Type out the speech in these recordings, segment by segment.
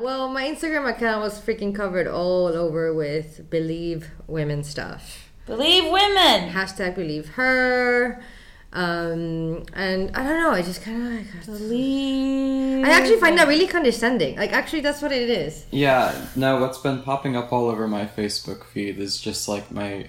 Well, my Instagram account was freaking covered all over with believe women stuff. Believe women. Hashtag believe her. Um, and I don't know, I just kind of like. Believe. I actually find that really condescending. Like, actually, that's what it is. Yeah, no, what's been popping up all over my Facebook feed is just like my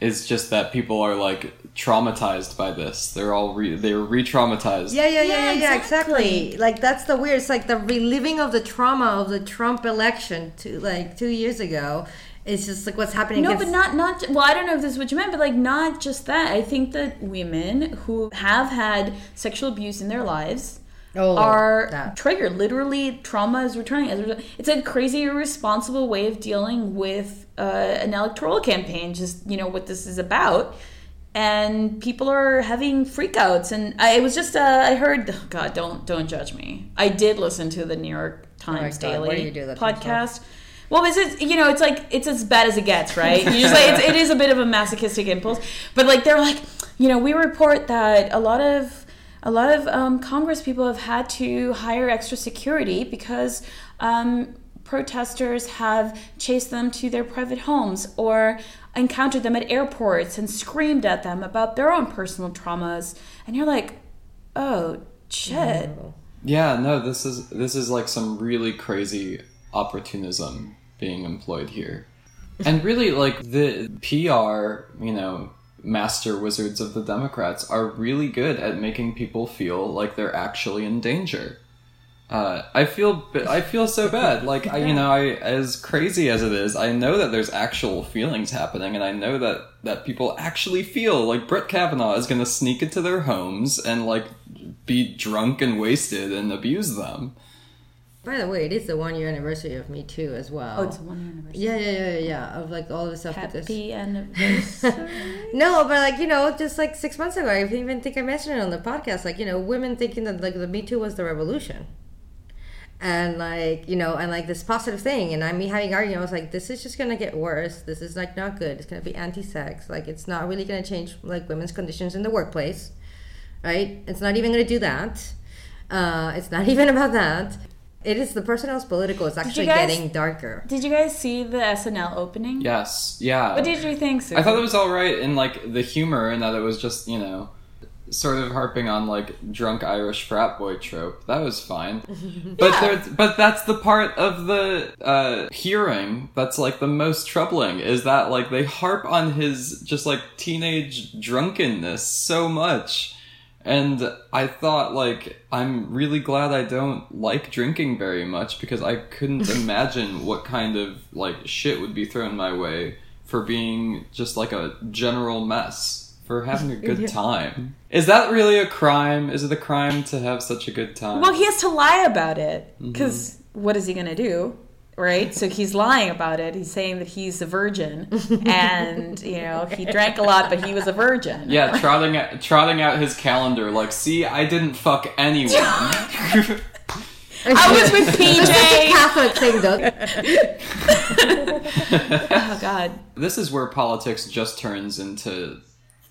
is just that people are like traumatized by this. They're all re- they're re-traumatized. Yeah, yeah, yeah, Yeah, yeah, yeah, exactly. exactly. Like that's the weird. It's like the reliving of the trauma of the Trump election to like two years ago. It's just like what's happening. No, but not not. Well, I don't know if this is what you meant, but like not just that. I think that women who have had sexual abuse in their lives Oh, are that. triggered. Literally, trauma is returning. As It's a crazy, irresponsible way of dealing with uh, an electoral campaign. Just you know what this is about. And people are having freakouts, and I, it was just uh, I heard. oh, God, don't don't judge me. I did listen to the New York Times Oh God, do Daily do yourself? podcast. Well, this is it you know it's like it's as bad as it gets, right? You just like it's, it is a bit of a masochistic impulse, but like they're like you know we report that a lot of a lot of um, Congress people have had to hire extra security because um, protesters have chased them to their private homes or encountered them at airports and screamed at them about their own personal traumas, and you're like, oh shit. Yeah, no, this is this is like some really crazy opportunism being employed here. And really like the PR, you know, master wizards of the Democrats are really good at making people feel like they're actually in danger. Uh, I feel I feel so bad. Like I, you know, I as crazy as it is, I know that there's actual feelings happening, and I know that that people actually feel like Brett Kavanaugh is going to sneak into their homes and like be drunk and wasted and abuse them. By the way, it is the one year anniversary of Me Too as well. Oh, it's one year anniversary. yeah, yeah, yeah, yeah, yeah. Of like all the stuff. Happy anniversary. No, but like you know, just like six months ago, I even think I mentioned it on the podcast. Like you know, women thinking that like the Me Too was the revolution, and like you know, and like this positive thing, and I me having argument, I was like, this is just gonna get worse. This is like not good. It's gonna be anti-sex. Like it's not really gonna change like women's conditions in the workplace, right? It's not even gonna do that. Uh, it's not even about that. It is the person who's political. It's actually guys- getting darker. Did you guys see the SNL opening? Yes, yeah. What did you think, Susan? I thought it was all right in like the humor, and that it was just you know, sort of harping on like drunk Irish frat boy trope. That was fine. But Yeah. there, but that's the part of the uh, hearing that's like the most troubling is that like they harp on his just like teenage drunkenness so much. And I thought, like, I'm really glad I don't like drinking very much because I couldn't imagine what kind of, like, shit would be thrown my way for being just like a general mess, for having a good time. Is that really a crime? Is it a crime to have such a good time? Well, he has to lie about it Mm-hmm. because what is he going to do? Right? So he's lying about it. He's saying that he's a virgin and, you know, he drank a lot, but he was a virgin. yeah, trotting out, trotting out his calendar, like, see, I didn't fuck anyone. I was with PJ. Catholic thing, though. oh, God. this is where politics just turns into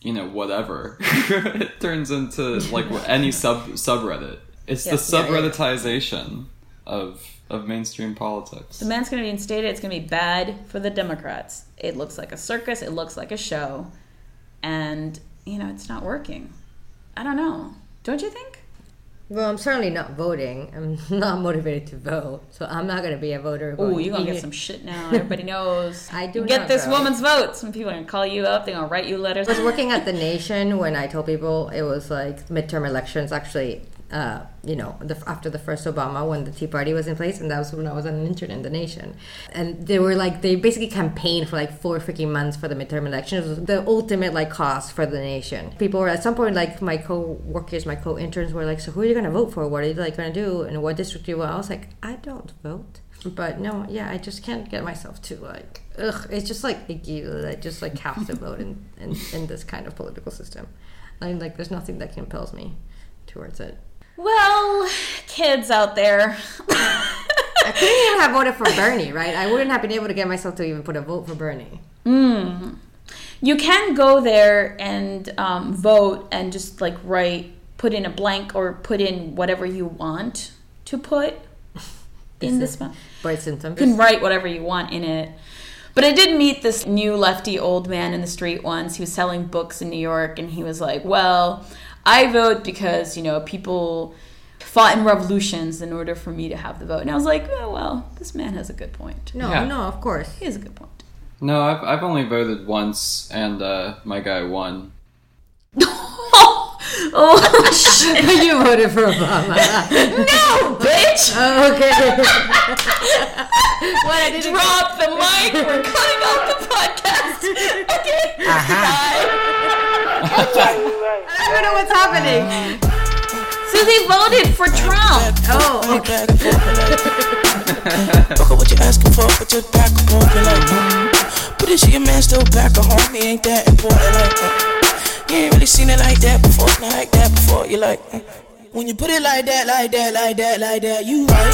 you know whatever it turns into like any sub subreddit it's Yes, the yeah, yeah, yeah. subredditization of of mainstream politics The man's going to be instated. It's going to be bad for the Democrats. It looks like a circus. It looks like a show. And, you know, it's not working. I don't know. Don't you think? Well, I'm certainly not voting. I'm not motivated to vote, so I'm not going to be a voter. Oh, you're gonna get some shit now. Everybody knows. I do get not this vote. woman's vote. Some people are gonna call you up. They're gonna write you letters. I was working at the Nation when I told people it was like midterm elections. Actually, uh, you know, the, after the first Obama, when the Tea Party was in place, and that was when I was an intern in the Nation, and they were like they basically campaigned for like four freaking months for the midterm elections. The ultimate like cost for the nation. People were at some point like my co-workers, my co-interns were like, "So who are you gonna vote for? What are you like gonna do? And what district do you want?" I was like, "I don't vote." But no, yeah, I just can't get myself to like, ugh, it's just like icky that I just like have to vote in, in, in this kind of political system. I mean, like, there's nothing that compels me towards it. Well, kids out there. I couldn't even have voted for Bernie, right? I wouldn't have been able to get myself to even put a vote for Bernie. you can go there and um, vote and just like write, put in a blank or put in whatever you want to put. in this one. Birth symptoms. You can write whatever you want in it. But I did meet this new lefty old man in the street once. He was selling books in New York, and he was like, "Well, I vote because you know people fought in revolutions in order for me to have the vote." And I was like, "Oh well, this man has a good point. No, Yeah. no, of course. He has a good point." No, I've, I've only voted once, and uh, my guy won. Oh, oh shit! you voted for Obama. No, bitch! oh, okay. what I didn't Drop the mic. We're cutting off the podcast. Okay. Uh-huh. Bye. I don't know what's happening. Susie voted for Trump. Oh, oh. okay. Fuck up what you asking for, but your back won't be like. Hmm. But is your man still back at home? He ain't that important, like. You ain't really seen it like that before, not like that before. You like, mm. when you put it like that, like that, like that, like that, you right.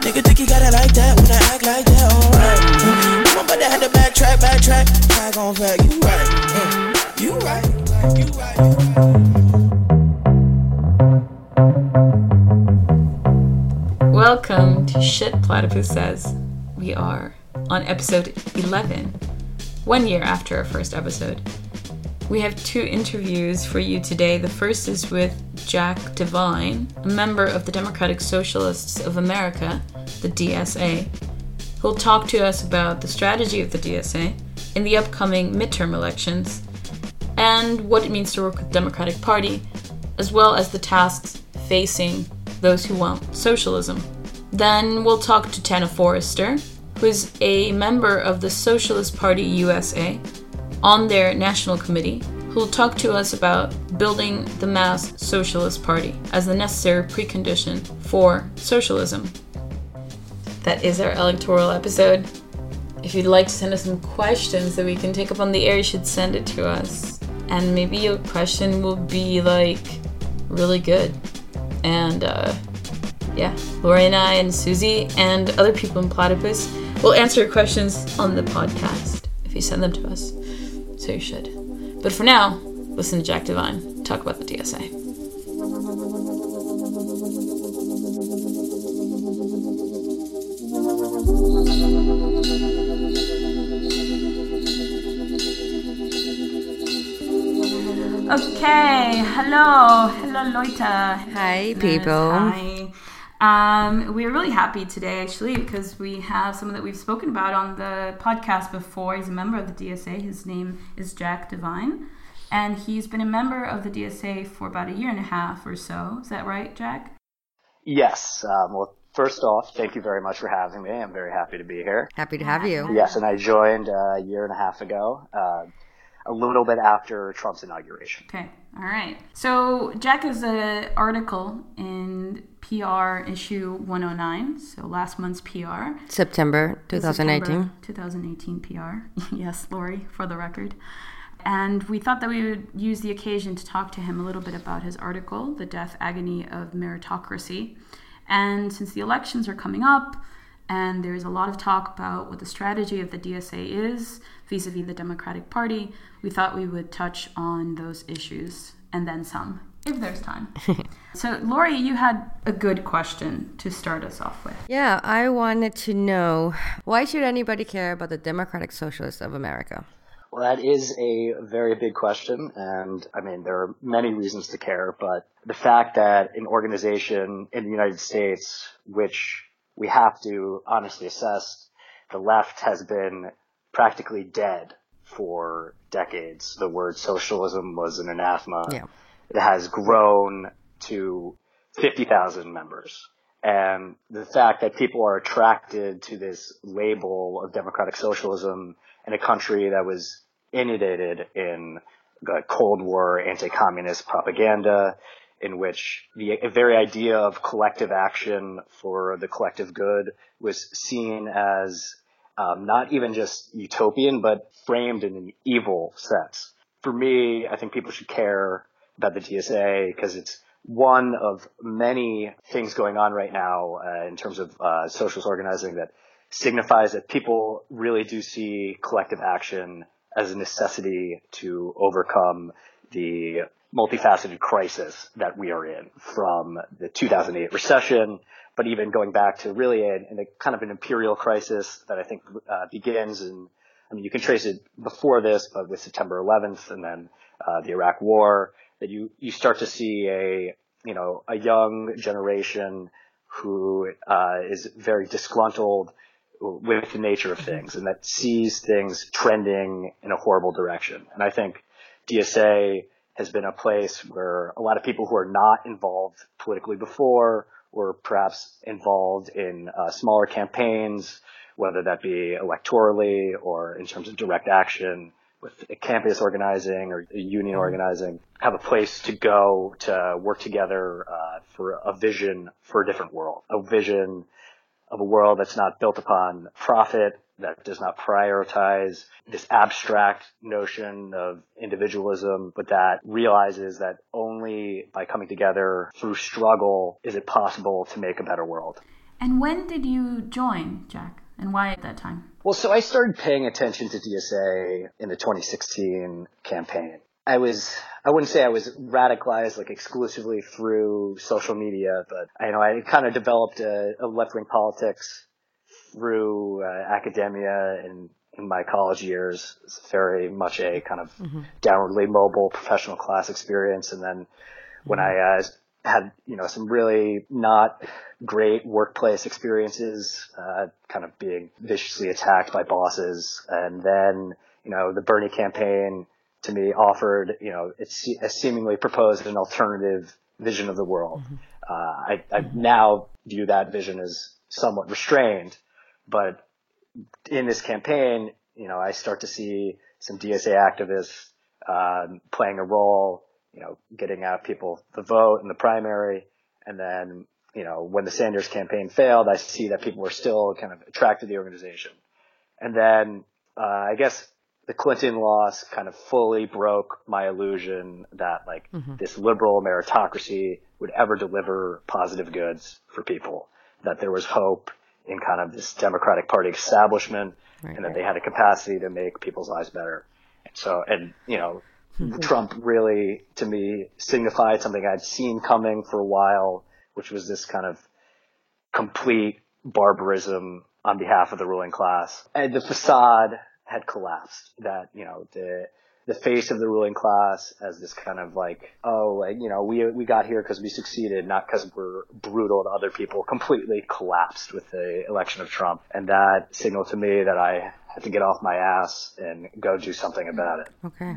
Nigga think you got it like that, when I act like that, alright. Mm. I'm about to have to backtrack, backtrack, back on back. Mm. you right, you right, you right. Welcome to Shit Platypus Says. We are on episode 11, one year after our first episode. We have two interviews for you today. The first is with Jack Devine, a member of the Democratic Socialists of America, the DSA, who'll talk to us about the strategy of the DSA in the upcoming midterm elections and what it means to work with the Democratic Party, as well as the tasks facing those who want socialism. Then we'll talk to Tana Forrester, who is a member of the Socialist Party USA on their national committee, who will talk to us about building the mass socialist party as the necessary precondition for socialism. That is our electoral episode. If you'd like to send us some questions that we can take up on the air, you should send it to us. And maybe your question will be like really good. And uh, yeah, Lori and I and Susie and other people in Platypus will answer your questions on the podcast if you send them to us. So you should. But for now, listen to Jack Devine talk about the DSA. Okay, hello, hello, Leute. Hi, people. Hi. Um, we're really happy today, actually, because we have someone that we've spoken about on the podcast before. He's a member of the DSA. His name is Jack Devine, and he's been a member of the DSA for about a year and a half or so. Is that right, Jack? Yes. Um, well, first off, thank you very much for having me. I'm very happy to be here. Happy to have you. Yes, and I joined uh, a year and a half ago, uh, a little bit after Trump's inauguration. Okay, all right. So Jack is an article in PR issue 109, so last month's PR. September 2018. September 2018 PR. yes, Lori, for the record. And we thought that we would use the occasion to talk to him a little bit about his article, The Death Agony of Meritocracy. And since the elections are coming up, and there's a lot of talk about what the strategy of the DSA is vis a vis the Democratic Party, we thought we would touch on those issues and then some, if there's time. so, Lori, you had a good question to start us off with. Yeah, I wanted to know why should anybody care about the Democratic Socialists of America? Well, that is a very big question, and I mean, there are many reasons to care, but the fact that an organization in the United States, which we have to honestly assess, the left has been practically dead for decades. The word socialism was an anathema. Yeah. It has grown to 50,000 members. And the fact that people are attracted to this label of democratic socialism in a country that was inundated in the Cold War anti-communist propaganda, in which the very idea of collective action for the collective good was seen as um, not even just utopian, but framed in an evil sense. For me, I think people should care about the DSA because it's one of many things going on right now uh, in terms of uh, socialist organizing that signifies that people really do see collective action as a necessity to overcome the multifaceted crisis that we are in from the 2008 recession, but even going back to really a, a kind of an imperial crisis that I think uh, begins and I mean, you can trace it before this, but with September 11th and then uh, the Iraq War, that you you start to see a you know a young generation who uh, is very disgruntled with the nature of things and that sees things trending in a horrible direction. And I think DSA has been a place where a lot of people who are not involved politically before or perhaps involved in uh, smaller campaigns, whether that be electorally or in terms of direct action with campus organizing or union organizing, have a place to go to work together uh, for a vision for a different world, a vision of a world that's not built upon profit, that does not prioritize this abstract notion of individualism, but that realizes that only by coming together through struggle is it possible to make a better world. And when did you join, Jack? And why at that time? Well, so I started paying attention to DSA in the 2016 campaign. I was, I wouldn't say I was radicalized like exclusively through social media, but I you know I kind of developed a, a left-wing politics through uh, academia and in my college years. It's very much a kind of mm-hmm. downwardly mobile professional class experience. And then when I uh, had, you know, some really not great workplace experiences, uh, kind of being viciously attacked by bosses. And then, you know, the Bernie campaign to me offered, you know, it's a seemingly proposed an alternative vision of the world. Mm-hmm. Uh, I, I now view that vision as somewhat restrained, but in this campaign, you know, I start to see some DSA activists um, playing a role, you know, getting out people the vote in the primary, and then, you know, when the Sanders campaign failed, I see that people were still kind of attracted to the organization. And then, uh, I guess the Clinton loss kind of fully broke my illusion that like mm-hmm. this liberal meritocracy would ever deliver positive goods for people, that there was hope in kind of this Democratic Party establishment right, and that right. they had a capacity to make people's lives better. And so, and you know, mm-hmm. Trump really, to me, signified something I'd seen coming for a while, which was this kind of complete barbarism on behalf of the ruling class. And the facade had collapsed. That you know the the face of the ruling class as this kind of like, oh, like, you know, we we got here because we succeeded, not because we're brutal to other people, completely collapsed with the election of Trump, and that signaled to me that I had to get off my ass and go do something about it. Okay.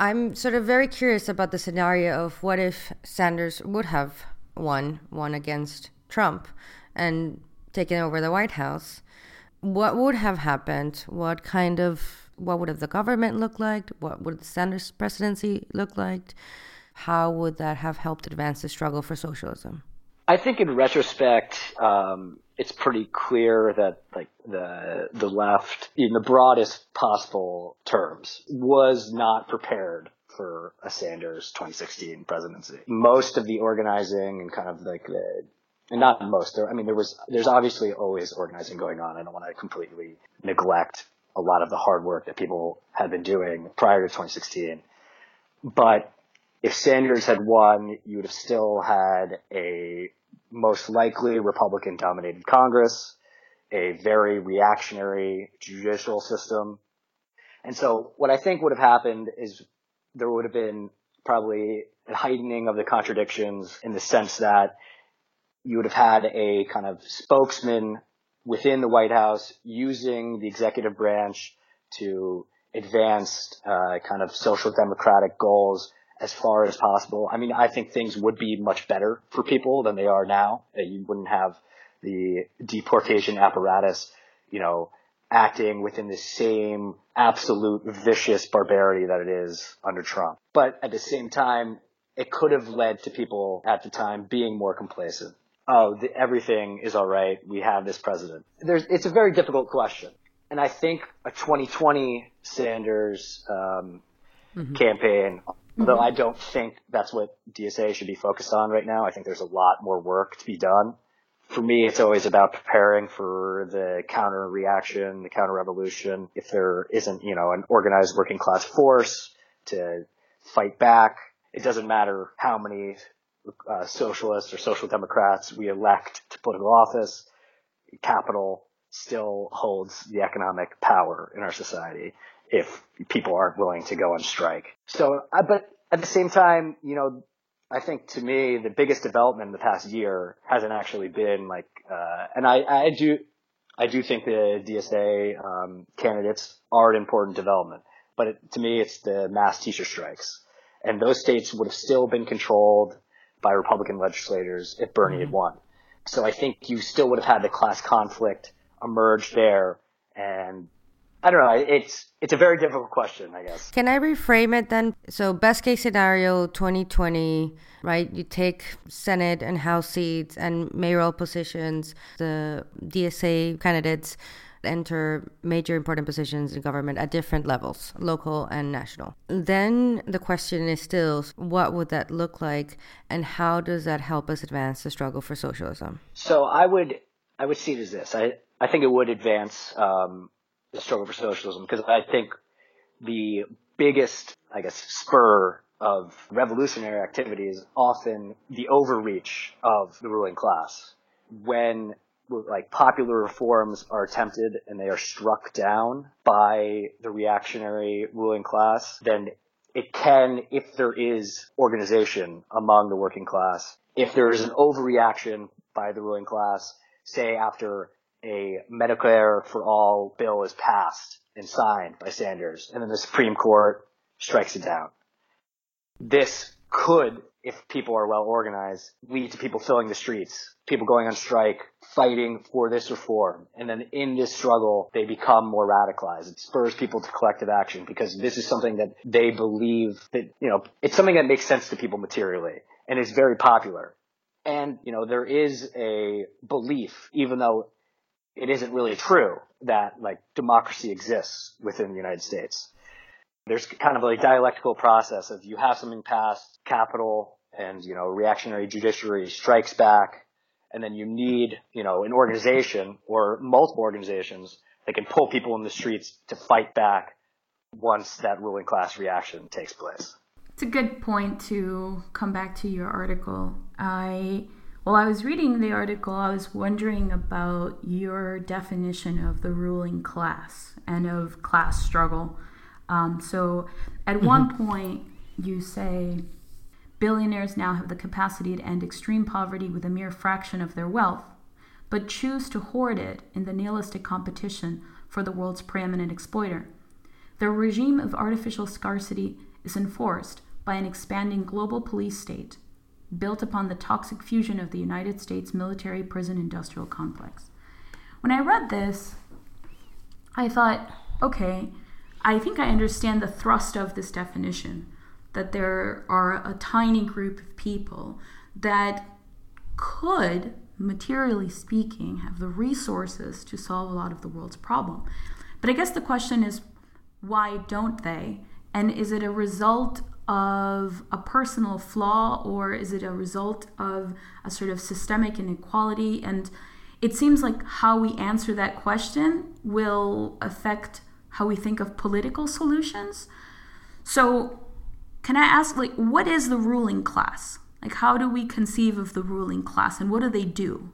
I'm sort of very curious about the scenario of what if Sanders would have won, won against Trump, and taken over the White House what would have happened? What kind of what would have the government look like? What would the Sanders presidency look like? How would that have helped advance the struggle for socialism? I think in retrospect, um, it's pretty clear that like the the left, in the broadest possible terms, was not prepared for a Sanders 2016 presidency. Most of the organizing and kind of like the and not most. I mean, there was, there's obviously always organizing going on. I don't want to completely neglect a lot of the hard work that people had been doing prior to 2016. But if Sanders had won, you would have still had a most likely Republican dominated Congress, a very reactionary judicial system. And so what I think would have happened is there would have been probably a heightening of the contradictions in the sense that you would have had a kind of spokesman within the White House using the executive branch to advance uh, kind of social democratic goals as far as possible. I mean, I think things would be much better for people than they are now. You wouldn't have the deportation apparatus, you know, acting within the same absolute vicious barbarity that it is under Trump. But at the same time, it could have led to people at the time being more complacent oh, the, everything is all right. We have this president. There's, it's a very difficult question. And I think a 2020 Sanders um, mm-hmm. campaign, although mm-hmm. I don't think that's what DSA should be focused on right now. I think there's a lot more work to be done. For me, it's always about preparing for the counter reaction, the counter revolution. If there isn't, you know, an organized working class force to fight back, it doesn't matter how many uh, socialists or social democrats we elect to political office, capital still holds the economic power in our society if people aren't willing to go on strike. So, uh, but at the same time, you know, I think to me the biggest development in the past year hasn't actually been like, uh, and I, I do, I do think the DSA um, candidates are an important development, but it, to me it's the mass teacher strikes, and those states would have still been controlled by Republican legislators if Bernie had mm-hmm. won. So I think you still would have had the class conflict emerge there, and I don't know. It's it's a very difficult question, I guess. Can I reframe it then? So best case scenario, 2020, right? You take Senate and House seats and mayoral positions. The DSA candidates enter major important positions in government at different levels, local and national. Then the question is still, what would that look like, and how does that help us advance the struggle for socialism? So I would I would see it as this. I I think it would advance. Um, the struggle for socialism because I think the biggest, I guess, spur of revolutionary activity is often the overreach of the ruling class. When like popular reforms are attempted and they are struck down by the reactionary ruling class, then it can, if there is organization among the working class, if there is an overreaction by the ruling class, say after a Medicare for all bill is passed and signed by Sanders, and then the Supreme Court strikes it down. This could, if people are well organized, lead to people filling the streets, people going on strike, fighting for this reform. And then in this struggle, they become more radicalized. It spurs people to collective action because this is something that they believe that, you know, it's something that makes sense to people materially and is very popular. And, you know, there is a belief, even though it isn't really true that like democracy exists within the United States. There's kind of a dialectical process of you have something passed, capital and, you know, reactionary judiciary strikes back, and then you need, you know, an organization or multiple organizations that can pull people in the streets to fight back once that ruling class reaction takes place. It's a good point to come back to your article. I while I was reading the article, I was wondering about your definition of the ruling class and of class struggle. Um, so, at mm-hmm. one point, you say billionaires now have the capacity to end extreme poverty with a mere fraction of their wealth, but choose to hoard it in the nihilistic competition for the world's preeminent exploiter. Their regime of artificial scarcity is enforced by an expanding global police state built upon the toxic fusion of the United States military prison industrial complex. When I read this, I thought, okay, I think I understand the thrust of this definition that there are a tiny group of people that could, materially speaking, have the resources to solve a lot of the world's problem. But I guess the question is, why don't they? And is it a result of a personal flaw or is it a result of a sort of systemic inequality? And it seems like how we answer that question will affect how we think of political solutions. So, can I ask, like, what is the ruling class? Like, how do we conceive of the ruling class and what do they do?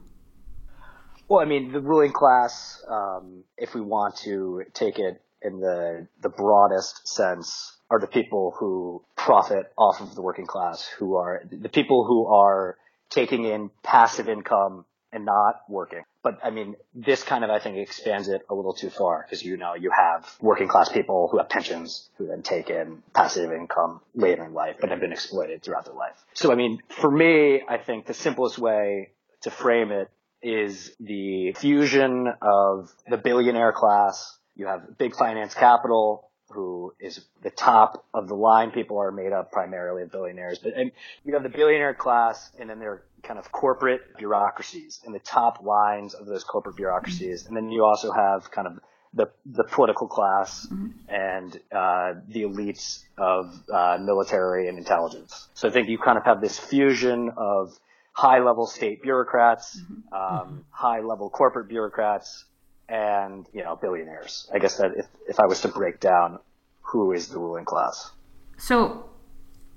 Well, I mean, the ruling class, um, if we want to take it in the, the broadest sense, are the people who profit off of the working class, who are the people who are taking in passive income and not working. But I mean, this kind of, I think, expands it a little too far because you know, you have working class people who have pensions who then take in passive income later in life, but have been exploited throughout their life. So I mean, for me, I think the simplest way to frame it is the fusion of the billionaire class. You have big finance capital who is the top of the line. People are made up primarily of billionaires, but and you have the billionaire class, and then there are kind of corporate bureaucracies and the top lines of those corporate bureaucracies, and then you also have kind of the the political class mm-hmm. and uh, the elites of uh, military and intelligence. So I think you kind of have this fusion of high level state bureaucrats, mm-hmm. Um, mm-hmm. high level corporate bureaucrats, and you know billionaires. I guess that if if I was to break down who is the ruling class. So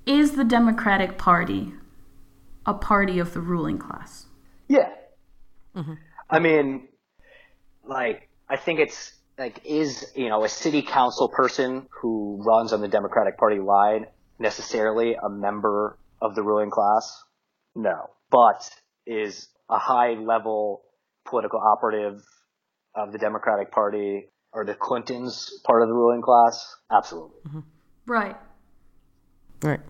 is the Democratic Party a party of the ruling class? Yeah. Mm-hmm. I mean, like, I think it's like, is, you know, a city council person who runs on the Democratic Party line necessarily a member of the ruling class? No. But is a high level political operative of the Democratic Party or the Clintons part of the ruling class? Absolutely. Mm-hmm. Right. Right.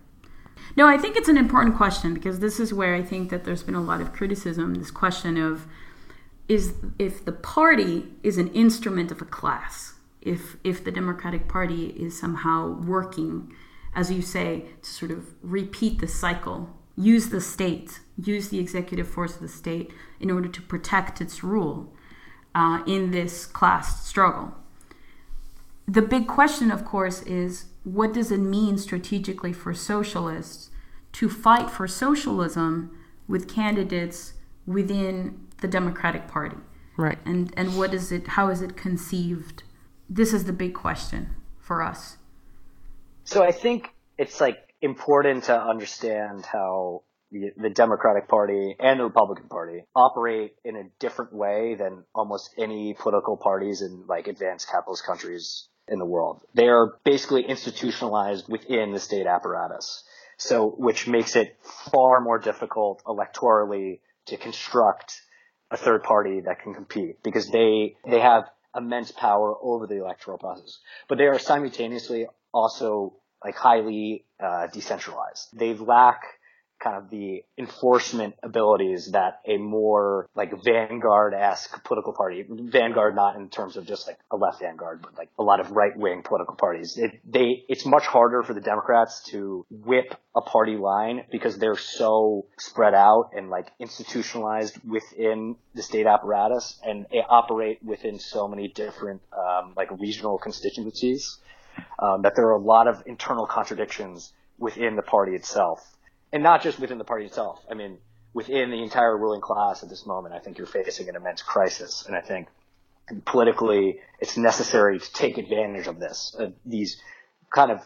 No, I think it's an important question because this is where I think that there's been a lot of criticism. This question of is if the party is an instrument of a class, if if the Democratic Party is somehow working, as you say, to sort of repeat the cycle, use the state, use the executive force of the state in order to protect its rule uh, in this class struggle. The big question, of course, is what does it mean strategically for socialists to fight for socialism with candidates within the Democratic Party? Right. And and what is it how is it conceived? This is the big question for us. So I think it's like important to understand how the, the Democratic Party and the Republican Party operate in a different way than almost any political parties in like advanced capitalist countries in the world. They are basically institutionalized within the state apparatus. So, which makes it far more difficult electorally to construct a third party that can compete because they, they have immense power over the electoral process. But they are simultaneously also like highly uh, decentralized. They lack kind of the enforcement abilities that a more like vanguard-esque political party, vanguard not in terms of just like a left vanguard, but like a lot of right-wing political parties. It, they, it's much harder for the Democrats to whip a party line because they're so spread out and like institutionalized within the state apparatus and they operate within so many different um, like regional constituencies um, that there are a lot of internal contradictions within the party itself and not just within the party itself. I mean, within the entire ruling class at this moment, I think you're facing an immense crisis. And I think politically, it's necessary to take advantage of this, uh, these kind of,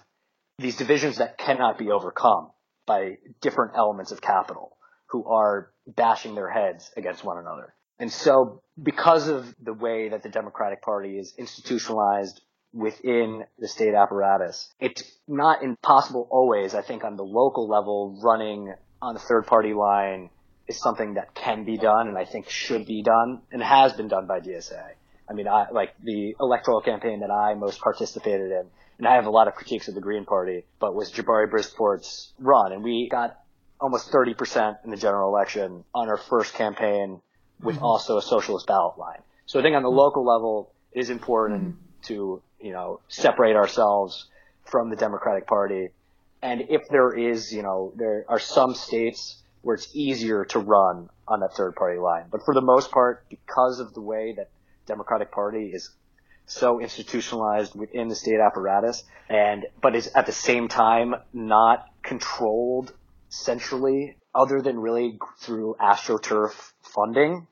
these divisions that cannot be overcome by different elements of capital who are bashing their heads against one another. And so because of the way that the Democratic Party is institutionalized within the state apparatus. It's not impossible always, I think on the local level, running on the third party line is something that can be done and I think should be done and has been done by DSA. I mean, I, like the electoral campaign that I most participated in, and I have a lot of critiques of the Green Party, but was Jabari Brisport's run and we got almost 30% in the general election on our first campaign with mm-hmm. also a socialist ballot line. So I think on the local level, it is important mm-hmm. to you know, separate ourselves from the Democratic Party. And if there is, you know, there are some states where it's easier to run on that third party line. But for the most part, because of the way that Democratic Party is so institutionalized within the state apparatus and, but is at the same time not controlled centrally other than really through AstroTurf funding,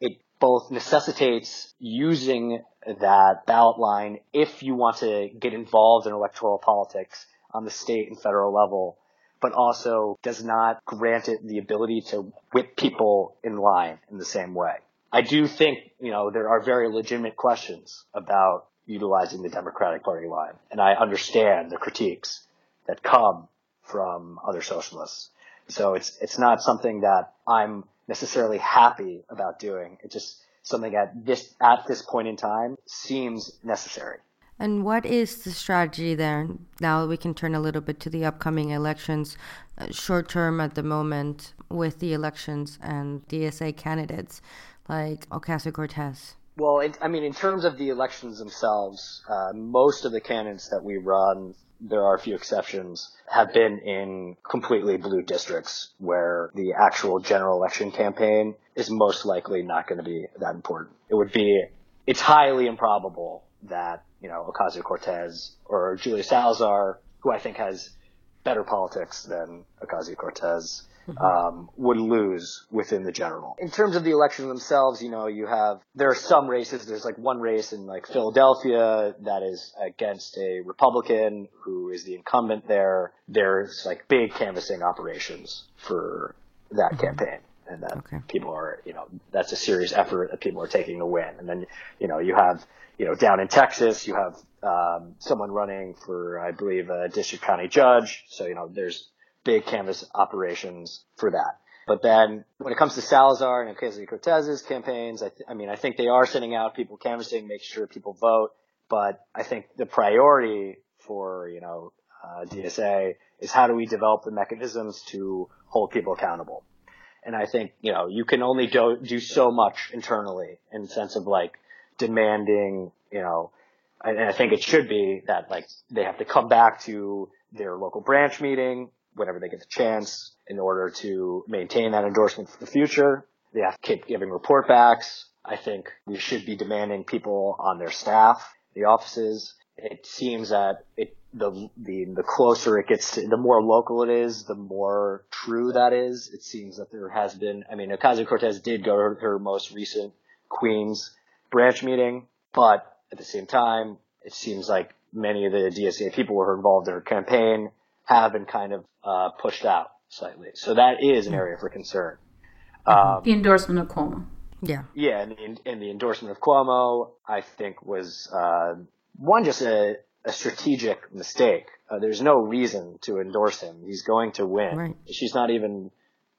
it both necessitates using that ballot line if you want to get involved in electoral politics on the state and federal level, but also does not grant it the ability to whip people in line in the same way. I do think, you know, there are very legitimate questions about utilizing the Democratic Party line, and I understand the critiques that come from other socialists. So it's it's not something that I'm necessarily happy about doing. It just something at this at this point in time seems necessary. And what is the strategy there? Now we can turn a little bit to the upcoming elections, uh, short term at the moment with the elections and DSA candidates like Ocasio Cortez. Well, I mean, in terms of the elections themselves, uh, most of the candidates that we run there are a few exceptions, have been in completely blue districts where the actual general election campaign is most likely not going to be that important. It would be, it's highly improbable that, you know, Ocasio Cortez or Julia Salazar, who I think has better politics than Ocasio Cortez, um, would lose within the general. In terms of the elections themselves, you know, you have there are some races. There's like one race in like Philadelphia that is against a Republican who is the incumbent there. There's like big canvassing operations for that campaign. And that Okay. people are, you know, that's a serious effort that people are taking to win. And then, you know, you have, you know, down in Texas, you have um, someone running for, I believe, a district county judge. So, you know, there's big canvas operations for that. But then when it comes to Salazar and Ocasio-Cortez's campaigns, I, th- I mean, I think they are sending out people canvassing, make sure people vote. But I think the priority for, you know, uh, DSA is how do we develop the mechanisms to hold people accountable? And I think, you know, you can only do, do so much internally in the sense of like demanding, you know, and I think it should be that like they have to come back to their local branch meeting whenever they get the chance in order to maintain that endorsement for the future. They have to keep giving report backs. I think we should be demanding people on their staff, the offices. It seems that it the the the closer it gets to the more local it is, the more true that is. It seems that there has been I mean Ocasio Cortez did go to her most recent Queens branch meeting, but at the same time, it seems like many of the DSA people were involved in her campaign have been kind of uh, pushed out slightly. So that is an area for concern. Um, The endorsement of Cuomo. Yeah. yeah, and the, and the endorsement of Cuomo, I think, was uh, one just a, a strategic mistake. Uh, there's no reason to endorse him. He's going to win. Right. She's not even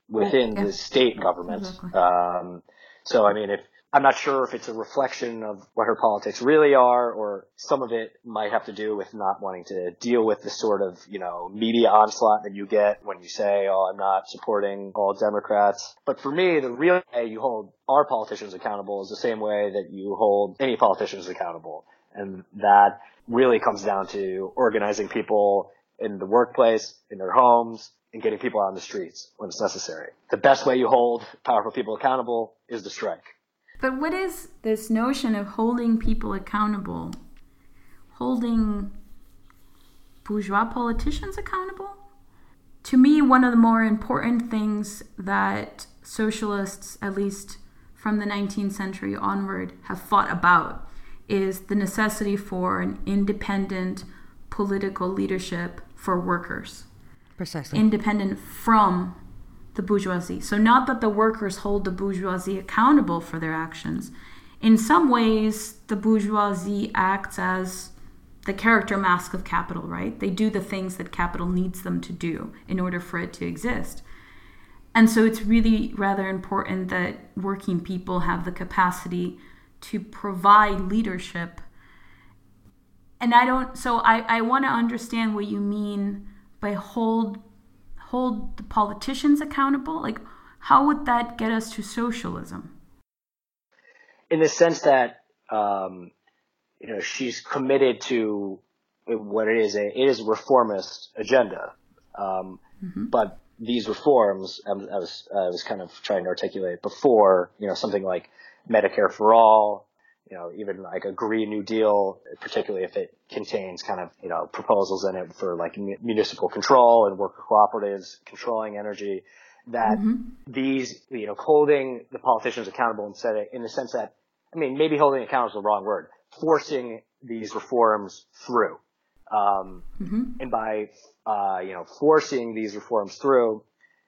within Right, yeah. the state government. Exactly. Um, so I mean, if I'm not sure if it's a reflection of what her politics really are, or some of it might have to do with not wanting to deal with the sort of, you know, media onslaught that you get when you say, oh, I'm not supporting all Democrats. But for me, the real way you hold our politicians accountable is the same way that you hold any politicians accountable. And that really comes down to organizing people in the workplace, in their homes, and getting people out on the streets when it's necessary. The best way you hold powerful people accountable is the strike. But what is this notion of holding people accountable? Holding bourgeois politicians accountable? To me, one of the more important things that socialists, at least from the 19th century onward, have fought about is the necessity for an independent political leadership for workers Precisely. independent from the bourgeoisie. So, not that the workers hold the bourgeoisie accountable for their actions. In some ways, the bourgeoisie acts as the character mask of capital, right? They do the things that capital needs them to do in order for it to exist. And so, it's really rather important that working people have the capacity to provide leadership and I don't so I, I want to understand what you mean by hold hold the politicians accountable? Like how would that get us to socialism? In the sense that um, you know she's committed to what it is a it is a reformist agenda, um, but these reforms, I was I was kind of trying to articulate before you know something like Medicare for all, you know even like a Green New Deal, particularly if it contains kind of you know proposals in it for like mu- municipal control and worker cooperatives controlling energy. That these, you know, holding the politicians accountable instead of, in the sense that I mean, maybe holding accountable is the wrong word. Forcing these reforms through, um, and by uh, you know forcing these reforms through,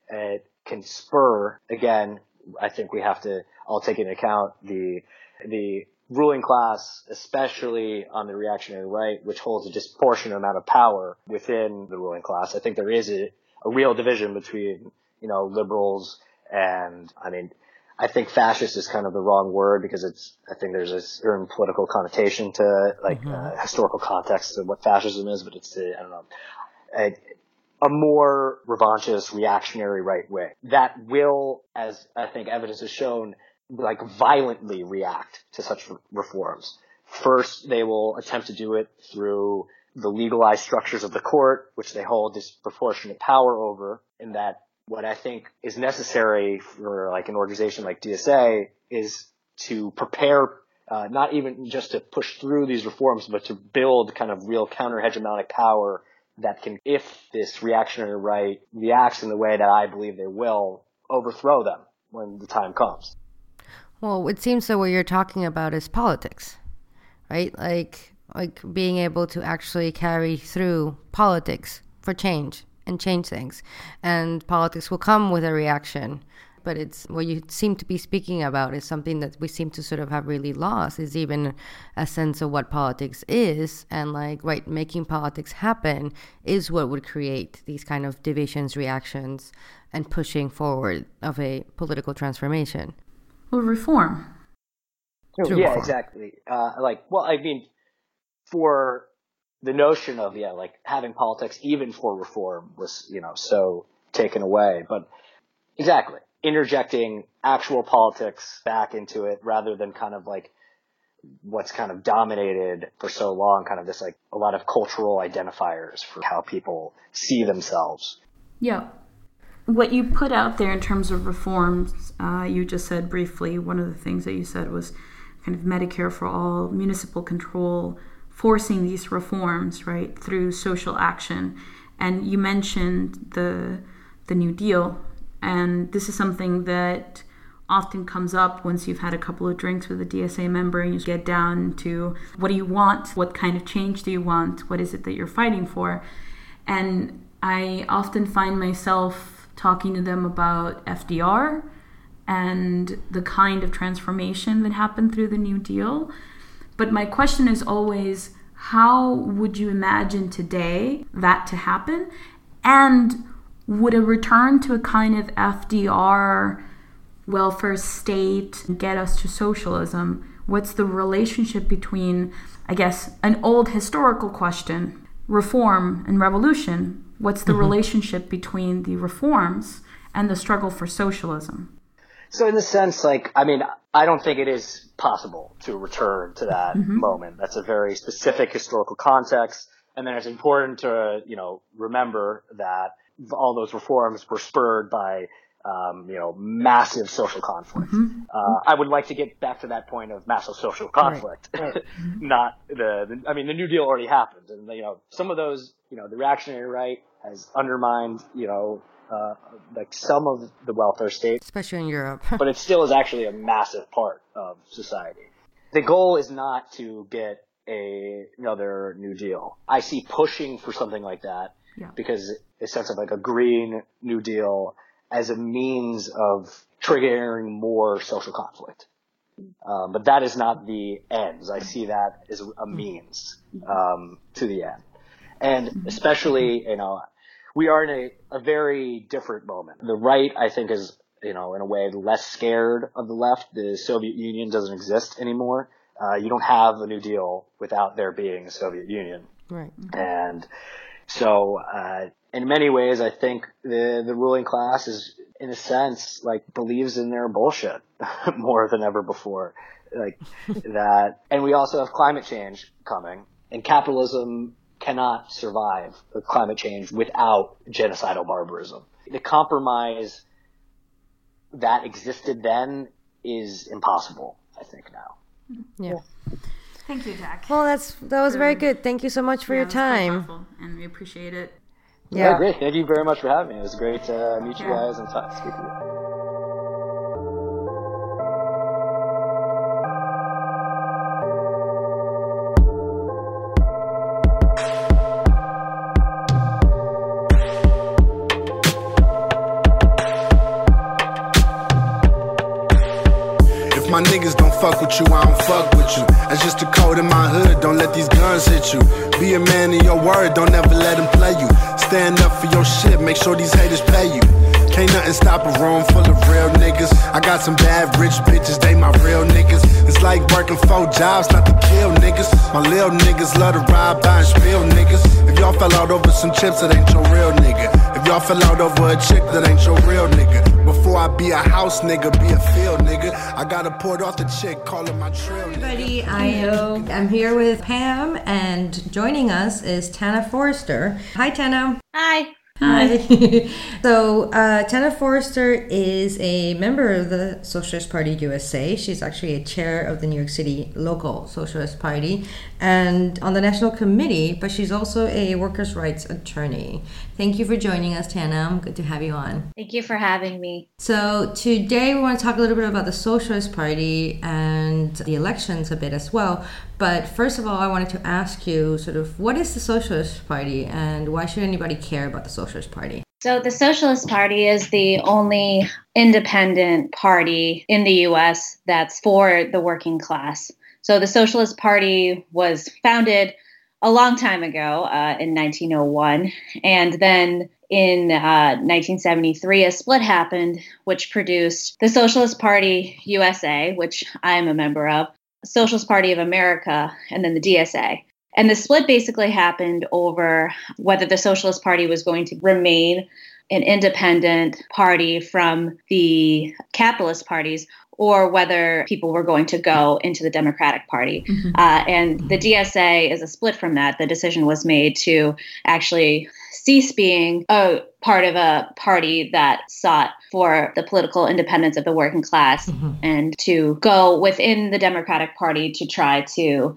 it can spur again. I think we have to all take into account the the ruling class, especially on the reactionary right, which holds a disproportionate amount of power within the ruling class. I think there is a, a real division between you know liberals and I mean I think fascist is kind of the wrong word because it's, I think there's a certain political connotation to like uh, historical context of what fascism is, but it's, the, I don't know, a, a more revanchist, reactionary right wing that will, as I think evidence has shown, like violently react to such reforms. First, they will attempt to do it through the legalized structures of the court, which they hold disproportionate power over, and that what I think is necessary for like an organization like DSA is to prepare, uh, not even just to push through these reforms, but to build kind of real counter hegemonic power that can, if this reactionary right reacts in the way that I believe they will, overthrow them when the time comes. Well, it seems that what you're talking about is politics, right? Like, like being able to actually carry through politics for change and change things, and politics will come with a reaction. But it's what you seem to be speaking about is something that we seem to sort of have really lost is even a sense of what politics is. And like, right, making politics happen is what would create these kind of divisions, reactions, and pushing forward of a political transformation. Well, reform. Through yeah, reform. exactly. Uh, like, well, I mean, for the notion of yeah, like having politics even for reform was you know so taken away, but exactly interjecting actual politics back into it rather than kind of like what's kind of dominated for so long, kind of this like a lot of cultural identifiers for how people see themselves. Yeah. What you put out there in terms of reforms, uh, you just said briefly, one of the things that you said was kind of Medicare for all, municipal control, forcing these reforms, right, through social action. And you mentioned the, the New Deal. And this is something that often comes up once you've had a couple of drinks with a DSA member and you get down to what do you want? What kind of change do you want? What is it that you're fighting for? And I often find myself talking to them about FDR and the kind of transformation that happened through the New Deal. But my question is always how would you imagine today that to happen? And would a return to a kind of FDR welfare state get us to socialism? What's the relationship between, I guess, an old historical question, reform and revolution? What's the relationship between the reforms and the struggle for socialism? So in the sense, like, I mean, I don't think it is possible to return to that moment. That's a very specific historical context. And then it's important to, you know, remember that all those reforms were spurred by, um, you know, massive social conflict. Uh, I would like to get back to that point of massive social conflict, not the, the, I mean, the New Deal already happened. And, you know, some of those, you know, the reactionary right has undermined, you know, uh, like some of the welfare state, especially in Europe. but it still is actually a massive part of society. The goal is not to get a another New Deal. I see pushing for something like that Yeah. because a sense of like a green New Deal as a means of triggering more social conflict. Um, but that is not the ends. I see that as a means um, to the end, and especially you know we are in a, a very different moment. The right, I think, is you know in a way less scared of the left. The Soviet Union doesn't exist anymore. Uh, you don't have a New Deal without there being a Soviet Union. right. And so, uh, in many ways, I think the, the ruling class is, in a sense, like believes in their bullshit more than ever before. Like that. And we also have climate change coming and capitalism cannot survive the climate change without genocidal barbarism. The compromise that existed then is impossible, I think now. Yeah. Thank you, Jack. Well, that's that was very um, good. Thank you so much for your time. and we appreciate it. Yeah, Yeah. great. Thank you very much for having me. It was great to meet you Yeah. guys and talk, speak with you. Fuck with you, I don't fuck with you. That's just the code in my hood. Don't let these guns hit you. Be a man of your word. Don't ever let them play you. Stand up for your shit. Make sure these haters pay you. Can't nothing stop a room full of real niggas. I got some bad rich bitches. They my real niggas. It's like working four jobs, not to kill niggas. My little niggas love to ride by and spill niggas. If y'all fell out over some chips, it ain't your real nigga. If y'all fell out over a chick, that ain't your real nigga. Before I be a house nigga, be a field nigga. I got to port off the chick, call it my trail nigga. Everybody, I am I'm here with Pam, and joining us is Tana Forrester. Hi, Tana. Hi. Hi. so, uh, Tana Forrester is a member of the Socialist Party USA. She's actually a chair of the New York City local Socialist Party and on the national committee, but she's also a workers' rights attorney. Thank you for joining us, Tana. Good to have you on. Thank you for having me. So, today we want to talk a little bit about the Socialist Party and the elections a bit as well. But first of all, I wanted to ask you sort of what is the Socialist Party and why should anybody care about the Socialist Party? So, the Socialist Party is the only independent party in the US that's for the working class. So, the Socialist Party was founded a long time ago uh, in 1901. And then in uh, 1973, a split happened, which produced the Socialist Party USA, which I'm a member of, Socialist Party of America, and then the DSA. And the split basically happened over whether the Socialist Party was going to remain an independent party from the capitalist parties or whether people were going to go into the Democratic Party. Mm-hmm. Uh, and the DSA is a split from that. The decision was made to actually cease being a part of a party that sought for the political independence of the working class mm-hmm. and to go within the Democratic Party to try to,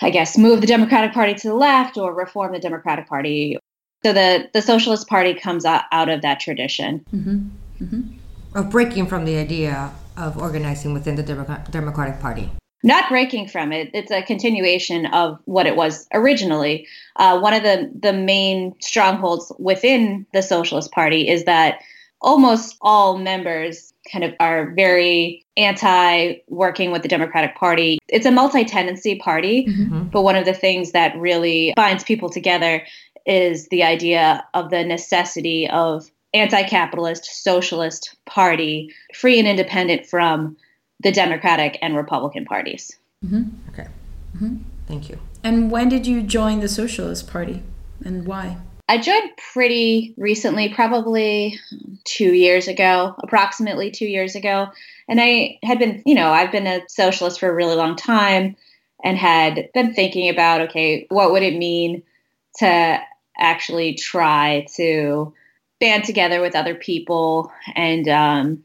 I guess, move the Democratic Party to the left or reform the Democratic Party. So the, the Socialist Party comes out, out of that tradition. Mm-hmm. Mm-hmm. Of breaking from the idea of organizing within the Democratic Party? Not breaking from it. It's a continuation of what it was originally. Uh, one of the the main strongholds within the socialist party is that almost all members kind of are very anti working with the democratic party. It's a multi-tendency party mm-hmm. but one of the things that really binds people together is the idea of the necessity of anti-capitalist socialist party free and independent from the Democratic and Republican parties. Mm-hmm. Okay. Mm-hmm. Thank you. And when did you join the Socialist Party and why? I joined pretty recently, probably two years ago, approximately two years ago. And I had been, you know, I've been a socialist for a really long time and had been thinking about, okay, what would it mean to actually try to band together with other people and um,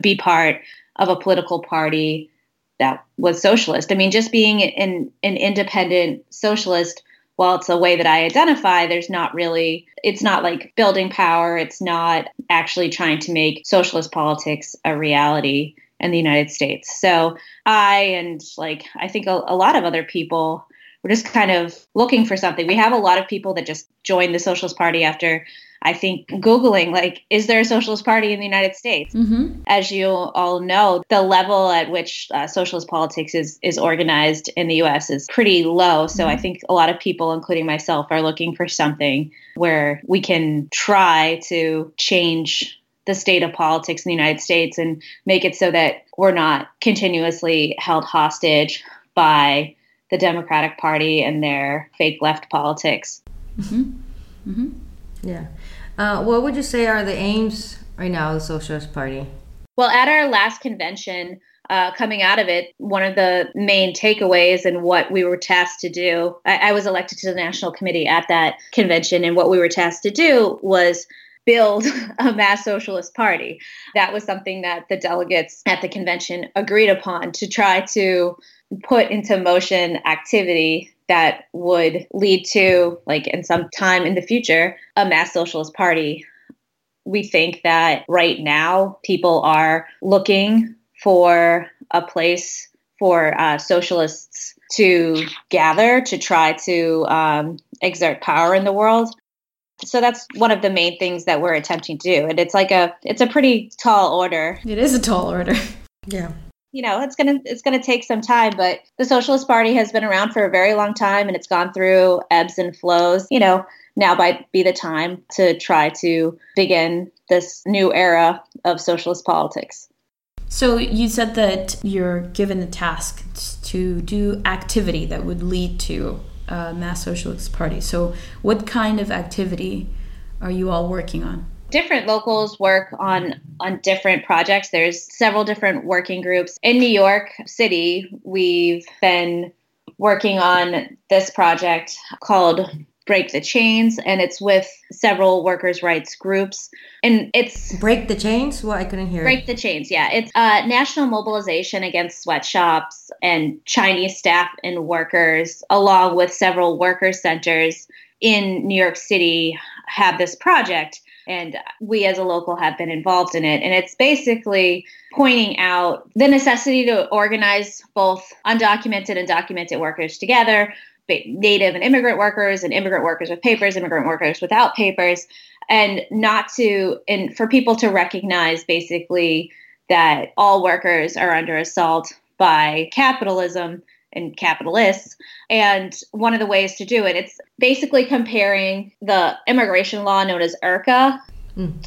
be part of a political party that was socialist. I mean, just being an, an independent socialist, while it's a way that I identify, there's not really, it's not like building power. It's not actually trying to make socialist politics a reality in the United States. So I and like, I think a, a lot of other people were just kind of looking for something. We have a lot of people that just joined the Socialist Party after I think Googling, like, is there a socialist party in the United States? Mm-hmm. As you all know, the level at which uh, socialist politics is, is organized in the US is pretty low. So mm-hmm. I think a lot of people, including myself, are looking for something where we can try to change the state of politics in the United States and make it so that we're not continuously held hostage by the Democratic Party and their fake left politics. Mm-hmm. Mm-hmm. Yeah. Uh, what would you say are the aims right now of the Socialist Party? Well, at our last convention, uh, coming out of it, one of the main takeaways and what we were tasked to do, I, I was elected to the national committee at that convention, and what we were tasked to do was build a mass socialist party. That was something that the delegates at the convention agreed upon to try to put into motion activity that would lead to, like, in some time in the future, a mass socialist party. We think that right now people are looking for a place for uh, socialists to gather to try to um, exert power in the world. So that's one of the main things that we're attempting to do. And it's like a it's a pretty tall order. It is a tall order. Yeah you know it's gonna it's gonna take some time but the socialist party has been around for a very long time and it's gone through ebbs and flows you know now might be the time to try to begin this new era of socialist politics. So you said that you're given the task to do activity that would lead to a mass socialist party. So what kind of activity are you all working on different locals work on on different projects. There's several different working groups in New York City. We've been working on this project called Break the Chains, and it's with several workers' rights groups. And it's Break the chains? Well, I couldn't hear. Break the Chains, yeah. It's uh, national mobilization against sweatshops and Chinese staff and workers, along with several worker centers in New York City, have this project. And we as a local have been involved in it. And it's basically pointing out the necessity to organize both undocumented and documented workers together, native and immigrant workers, and immigrant workers with papers, immigrant workers without papers, and not to, and for people to recognize basically that all workers are under assault by capitalism and capitalists. And one of the ways to do it, it's basically comparing the immigration law known as IRCA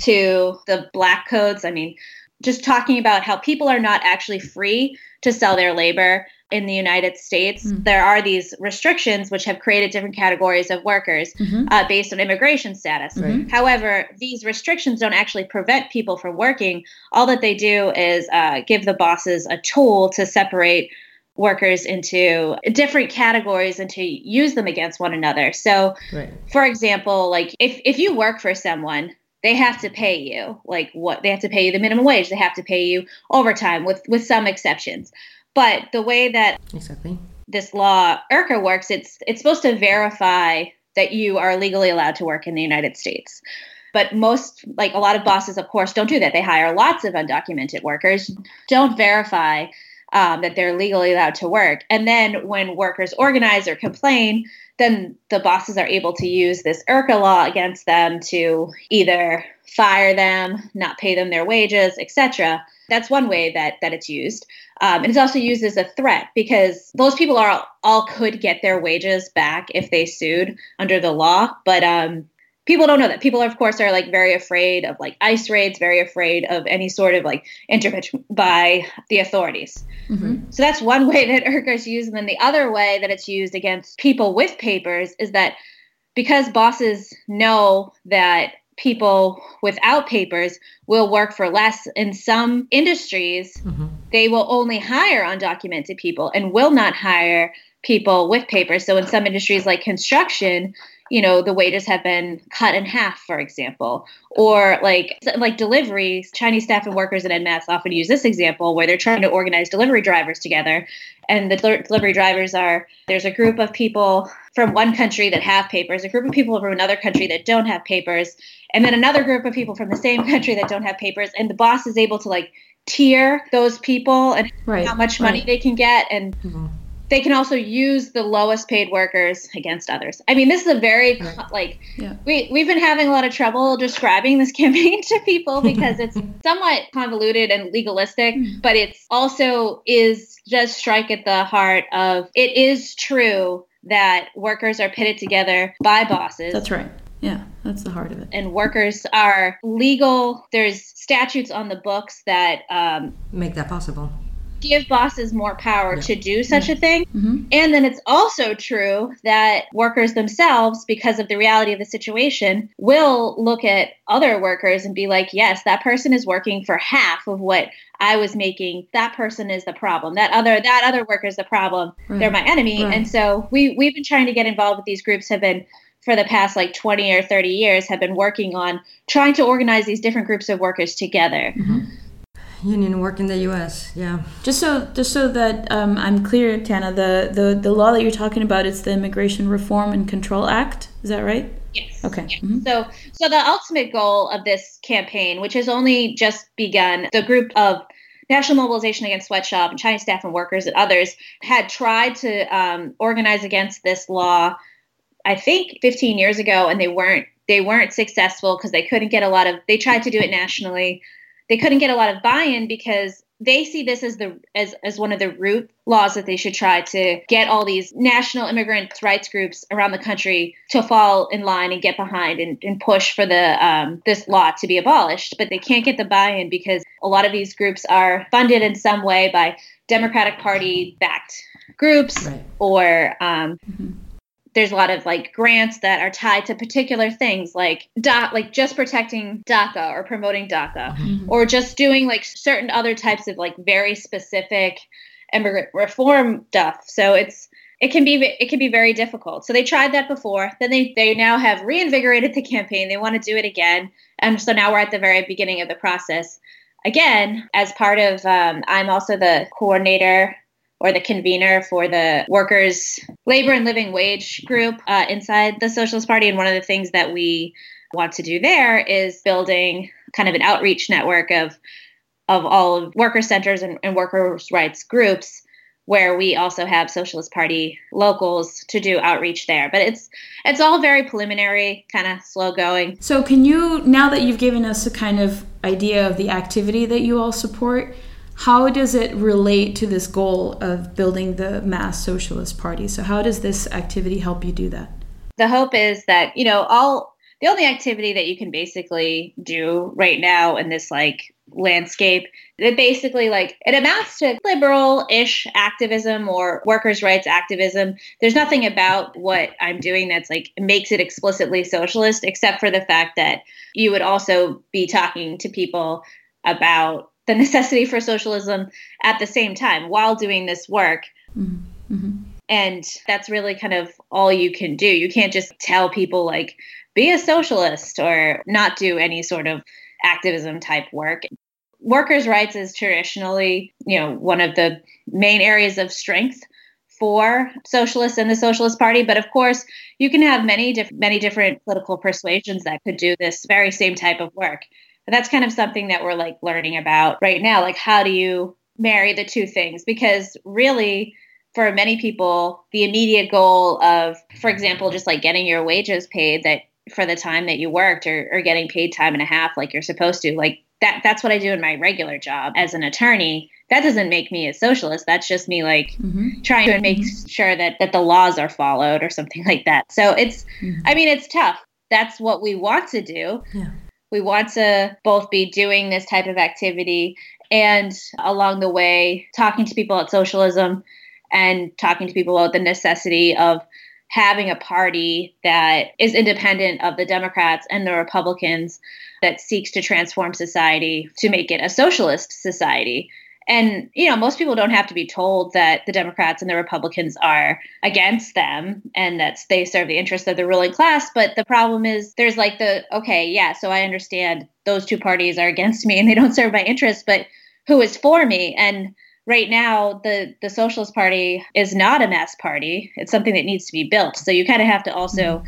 to the black codes. I mean, just talking about how people are not actually free to sell their labor in the United States. There are these restrictions which have created different categories of workers uh, based on immigration status. However, these restrictions don't actually prevent people from working. All that they do is uh, give the bosses a tool to separate workers into different categories and to use them against one another. So, Right. for example, like if, if you work for someone, they have to pay you like what they have to pay you the minimum wage. They have to pay you overtime with with some exceptions. But the way that Exactly. this law IRCA works, it's it's supposed to verify that you are legally allowed to work in the United States. But most, like a lot of bosses, of course, don't do that. They hire lots of undocumented workers, don't verify um, that they're legally allowed to work. And then when workers organize or complain, then the bosses are able to use this IRCA law against them to either fire them, not pay them their wages, etc. That's one way that that it's used. Um, and it's also used as a threat because those people are all could get their wages back if they sued under the law, but um, people don't know that. People, of course, are like very afraid of like ICE raids, very afraid of any sort of like intervention by the authorities. Mm-hmm. So that's one way that IRCA is used. And then the other way that it's used against people with papers is that because bosses know that people without papers will work for less in some industries, mm-hmm. they will only hire undocumented people and will not hire people with papers. So in some industries like construction, you know, the wages have been cut in half, for example, or like like deliveries. Chinese staff and workers at NMASS often use this example where they're trying to organize delivery drivers together, and the del- delivery drivers are there's a group of people from one country that have papers, a group of people from another country that don't have papers, and then another group of people from the same country that don't have papers, and the boss is able to like tier those people and Right, how much money right. they can get and mm-hmm. They can also use the lowest paid workers against others. I mean, this is a very co- like Yeah. we we've been having a lot of trouble describing this campaign to people because it's somewhat convoluted and legalistic, but it's also is just strike at the heart of it is true that workers are pitted together by bosses That's right. Yeah, that's the heart of it. and workers are legal. There's statutes on the books that um, Make that possible. Give bosses more power to do such a thing. Mhm. And then it's also true that workers themselves, because of the reality of the situation, will look at other workers and be like, yes, that person is working for half of what I was making. That person is the problem. That other that other worker is the problem. They're my enemy. Right. And so we we've been trying to get involved with these groups have been for the past like 20 or 30 years have been working on trying to organize these different groups of workers together. Union work in the U.S. Yeah. Just so, just so that um, I'm clear, Tana, the, the the law that you're talking about it's the Immigration Reform and Control Act. Is that right? Yes. Okay. Mhm. So, so the ultimate goal of this campaign, which has only just begun, the group of National Mobilization Against Sweatshop and Chinese staff and workers and others had tried to um, organize against this law. I think 15 years ago, and they weren't they weren't successful because they couldn't get a lot of. They tried to do it nationally. They couldn't get a lot of buy-in because they see this as the as as one of the root laws that they should try to get all these national immigrant rights groups around the country to fall in line and get behind and, and push for the um, this law to be abolished. But they can't get the buy-in because a lot of these groups are funded in some way by Democratic Party backed groups Right. or um, there's a lot of like grants that are tied to particular things like doc like just protecting DACA or promoting DACA or just doing like certain other types of like very specific immigrant reform stuff. So it's it can be it can be very difficult. So they tried that before. Then they they now have reinvigorated the campaign. They want to do it again, and so now we're at the very beginning of the process. Again, as part of, um, I'm also the coordinator or the convener for the workers' labor and living wage group uh, inside the Socialist Party. And one of the things that we want to do there is building kind of an outreach network of of all of worker centers and, and workers' rights groups where we also have socialist party locals to do outreach there but it's it's all very preliminary kind of slow going so can you now that you've given us a kind of idea of the activity that you all support how does it relate to this goal of building the mass socialist party? So how does this activity help you do that? The hope is that you know all the only activity that you can basically do right now in this like landscape that basically like it amounts to liberal-ish activism or workers rights activism. There's nothing about what i'm doing that's like makes it explicitly socialist except for the fact that you would also be talking to people about the necessity for socialism at the same time while doing this work mm-hmm. Mm-hmm. and that's really kind of all you can do you can't just tell people like be a socialist or not do any sort of activism type work. Workers' rights is traditionally, you know, one of the main areas of strength for socialists and the Socialist Party. But of course, you can have many diff- many different political persuasions that could do this very same type of work. But that's kind of something that we're like learning about right now. Like, how do you marry the two things? Because really, for many people, the immediate goal of, for example, just like getting your wages paid that for the time that you worked or, or getting paid time and a half like you're supposed to like that that's what i do in my regular job as an attorney that doesn't make me a socialist that's just me like mm-hmm. trying to make mm-hmm. sure that that the laws are followed or something like that so it's mm-hmm. i mean it's tough that's what we want to do yeah. We want to both be doing this type of activity and along the way talking to people at socialism and talking to people about the necessity of having a party that is independent of the Democrats and the Republicans that seeks to transform society to make it a socialist society. And, you know, most people don't have to be told that the Democrats and the Republicans are against them and that they serve the interests of the ruling class. But the problem is there's like the, okay, yeah, so I understand those two parties are against me and they don't serve my interests, but who is for me? And right now the the socialist party is not a mass party it's something that needs to be built so you kind of have to also mm-hmm.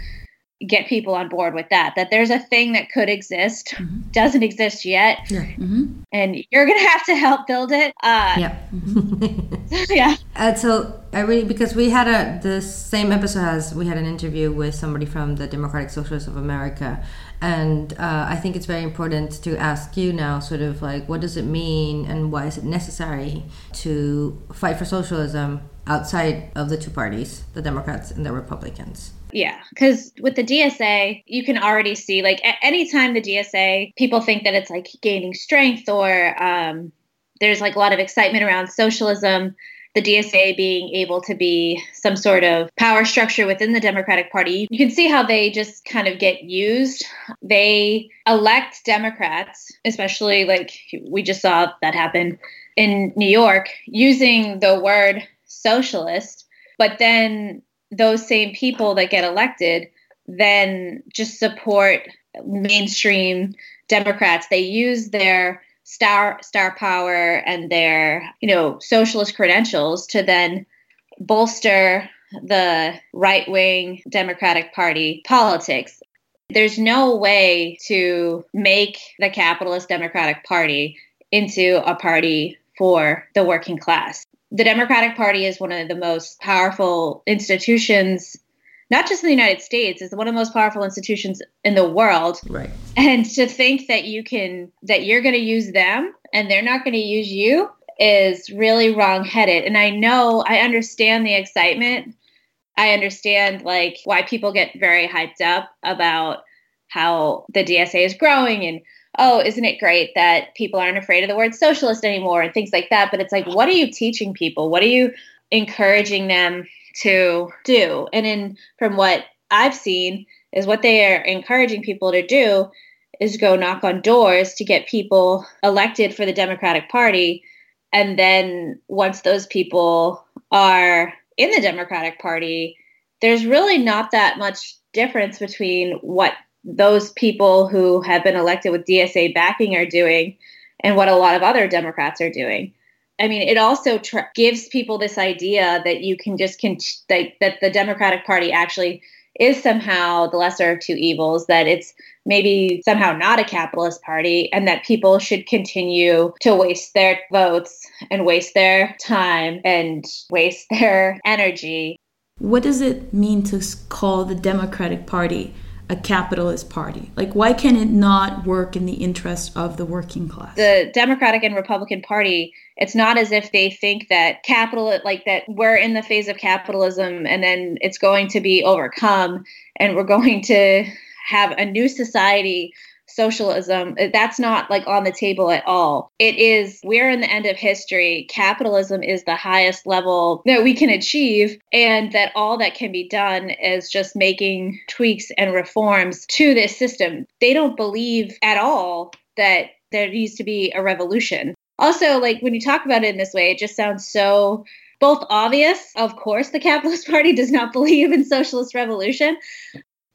Get people on board with that that there's a thing that could exist mm-hmm. doesn't exist yet yeah. mm-hmm. and you're gonna have to help build it uh, yeah yeah and so i really because we had a the same episode as we had an interview with somebody from the democratic socialists of america and uh, I think it's very important to ask you now, sort of like, what does it mean and why is it necessary to fight for socialism outside of the two parties, the Democrats and the Republicans? Yeah, because with the DSA, you can already see like anytime the DSA, people think that it's like gaining strength or um, there's like a lot of excitement around socialism the DSA being able to be some sort of power structure within the Democratic Party, you can see how they just kind of get used. They elect Democrats, especially like we just saw that happen in New York, using the word socialist, but then those same people that get elected then just support mainstream Democrats. They use their star star power and their you know socialist credentials to then bolster the right wing Democratic Party politics. There's no way to make the capitalist Democratic Party into a party for the working class. The Democratic Party is one of the most powerful institutions not just in the United States, it's one of the most powerful institutions in the world. Right. And to think that you can that you're going to use them and they're not going to use you is really wrong-headed. And I know I understand the excitement. I understand like why people get very hyped up about how the DSA is growing and oh, isn't it great that people aren't afraid of the word socialist anymore and things like that. But it's like, what are you teaching people? What are you encouraging them to do. And in from what I've seen is what they are encouraging people to do is go knock on doors to get people elected for the Democratic Party and then once those people are in the Democratic Party, there's really not that much difference between what those people who have been elected with DSA backing are doing and what a lot of other Democrats are doing. I mean, it also gives people this idea that you can just con- that, that the Democratic Party actually is somehow the lesser of two evils, that it's maybe somehow not a capitalist party, and that people should continue to waste their votes and waste their time and waste their energy. What does it mean to call the Democratic Party a capitalist party? Like, why can it not work in the interest of the working class? The Democratic and Republican Party, it's not as if they think that capital, like that we're in the phase of capitalism and then it's going to be overcome and we're going to have a new society socialism uh, that's not like on the table at all. It is we're in the end of history. Capitalism is the highest level that we can achieve and that all that can be done is just making tweaks and reforms to this system. They don't believe at all that there needs to be a revolution. Also like when you talk about it in this way it just sounds so both obvious. Of course, the Capitalist Party does not believe in socialist revolution,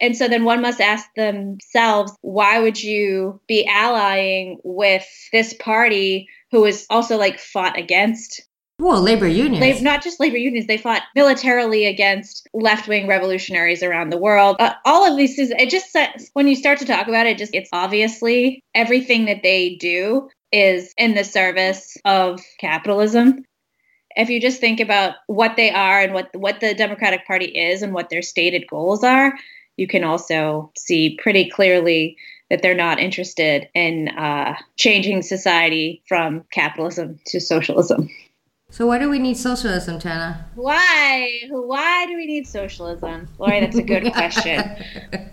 and so then one must ask themselves, why would you be allying with this party who is also like fought against well, labor unions. not just labor unions, they fought militarily against left wing revolutionaries around the world. Uh, all of these things, it just, when you start to talk about it, just it's obviously everything that they do is in the service of capitalism. If you just think about what they are and what what the Democratic Party is and what their stated goals are, you can also see pretty clearly that they're not interested in uh, changing society from capitalism to socialism. So why do we need socialism, Tana? Why? Why do we need socialism? Lori, that's a good question.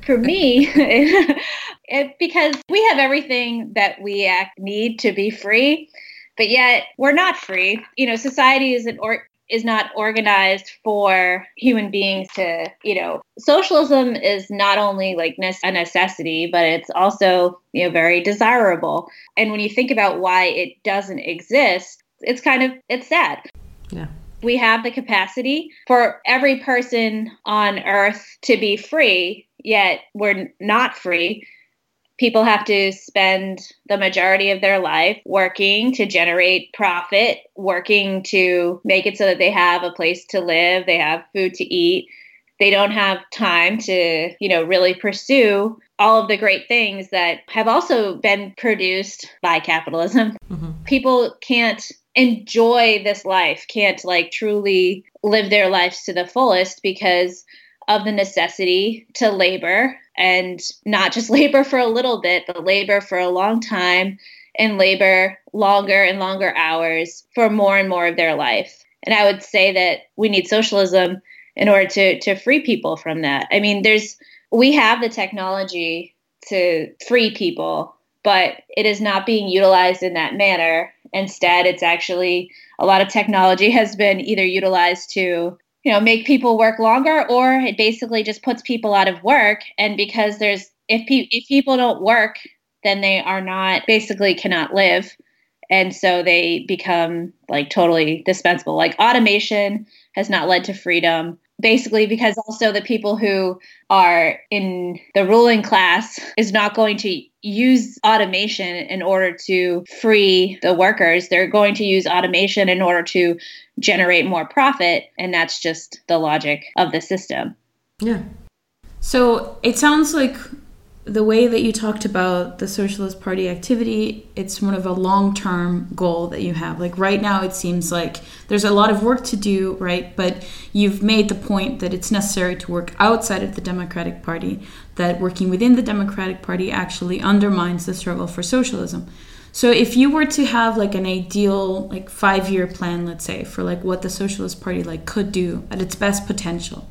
For me, it, because we have everything that we need to be free, but yet we're not free. You know, society is an or is not organized for human beings to, you know, socialism is not only like a necessity, but it's also, you know, very desirable. And when you think about why it doesn't exist, it's kind of it's sad. Yeah. We have the capacity for every person on earth to be free, yet we're not free people have to spend the majority of their life working to generate profit, working to make it so that they have a place to live, they have food to eat. They don't have time to, you know, really pursue all of the great things that have also been produced by capitalism. Mm-hmm. People can't enjoy this life, can't like truly live their lives to the fullest because of the necessity to labor and not just labor for a little bit, but labor for a long time and labor longer and longer hours for more and more of their life. And I would say that we need socialism in order to to free people from that. I mean, there's we have the technology to free people, but it is not being utilized in that manner. Instead, it's actually a lot of technology has been either utilized to you know make people work longer or it basically just puts people out of work. And because there's if pe- if people don't work then they are not basically cannot live. And so they become like totally dispensable. Like automation has not led to freedom basically because also the people who are in the ruling class is not going to use automation in order to free the workers. They're going to use automation in order to generate more profit and that's just the logic of the system. Yeah. So it sounds like the way that you talked about the Socialist Party activity, it's one of a long term goal that you have. Like right now, it seems like there's a lot of work to do, right? But you've made the point that it's necessary to work outside of the Democratic Party, that working within the Democratic Party actually undermines the struggle for socialism. So if you were to have like an ideal like 5-year plan let's say for like what the socialist party like could do at its best potential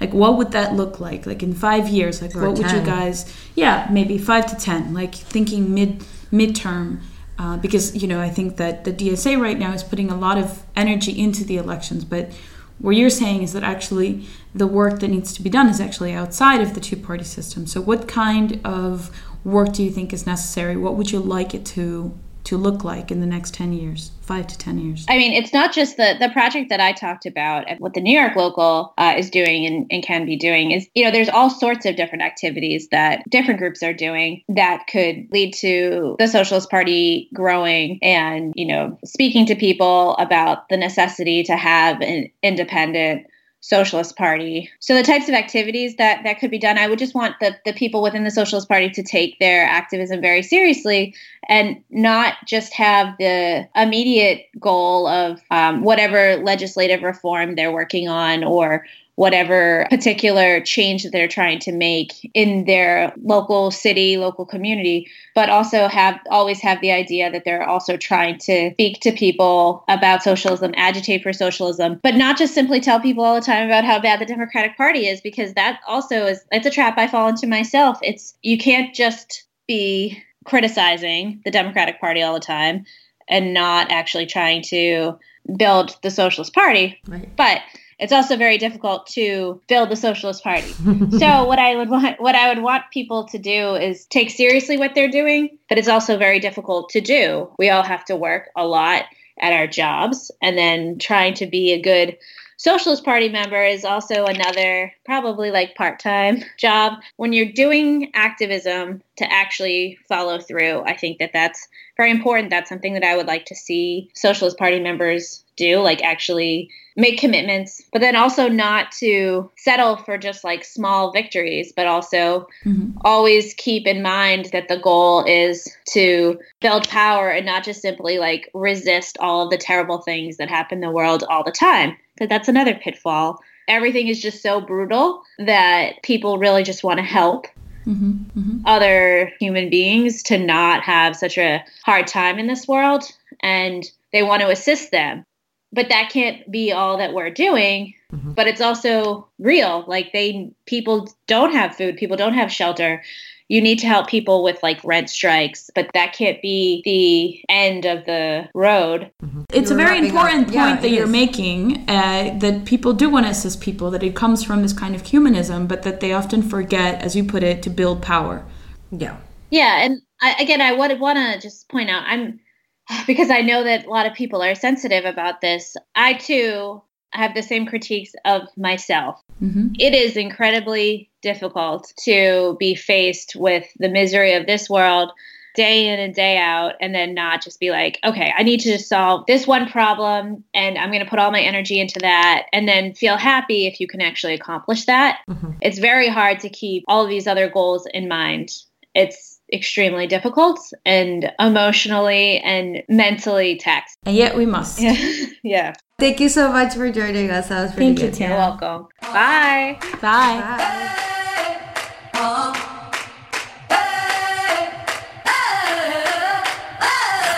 like what would that look like? Like in five years like or what 10. would you guys yeah maybe five to ten like thinking mid midterm uh, because you know i think that the dsa right now is putting a lot of energy into the elections but what you're saying is that actually the work that needs to be done is actually outside of the two party system. So what kind of work do you think is necessary? What would you like it to to look like in the next 10 years, five to 10 years? I mean, it's not just the the project that I talked about. and What the New York local uh, is doing and, and can be doing is, you know, there's all sorts of different activities that different groups are doing that could lead to the Socialist Party growing and, you know, speaking to people about the necessity to have an independent Socialist Party. So the types of activities that that could be done, I would just want the the people within the Socialist Party to take their activism very seriously and not just have the immediate goal of um, whatever legislative reform they're working on or whatever particular change that they're trying to make in their local city, local community, but also have always have the idea that they're also trying to speak to people about socialism, agitate for socialism, but not just simply tell people all the time about how bad the Democratic Party is, because that also is it's a trap I fall into myself. It's you can't just be criticizing the Democratic Party all the time and not actually trying to build the Socialist Party. Right. But it's also very difficult to build the socialist party. so what I would want what I would want people to do is take seriously what they're doing, but it's also very difficult to do. We all have to work a lot at our jobs and then trying to be a good Socialist Party member is also another probably like part-time job. When you're doing activism to actually follow through, I think that that's very important. That's something that I would like to see Socialist Party members do, like actually make commitments, but then also not to settle for just like small victories, but also Mm-hmm. always keep in mind that the goal is to build power and not just simply like resist all of the terrible things that happen in the world all the time. Because that's another pitfall. Everything is just so brutal that people really just want to help Mm-hmm. other human beings to not have such a hard time in this world and they want to assist them. But that can't be all that we're doing. mm-hmm. But it's also real. Like they people don't have food, people don't have shelter. You need to help people with like rent strikes, but that can't be the end of the road. It's a You're very wrapping up- important point yeah, that you're is. making uh, that people do want to assist people, that it comes from this kind of humanism, but that they often forget, as you put it, to build power. Yeah. Yeah, and I, again, I would want to just point out I'm because I know that a lot of people are sensitive about this. I too have the same critiques of myself. Mhm. It is incredibly difficult to be faced with the misery of this world day in and day out and then not just be like okay i need to just solve this one problem and i'm going to put all my energy into that and then feel happy if you can actually accomplish that mm-hmm. it's very hard to keep all of these other goals in mind it's extremely difficult and emotionally and mentally taxing And yet we must. yeah Thank you so much for joining us. That was pretty Thank you, good. Tim. you're welcome bye Bye. Bye.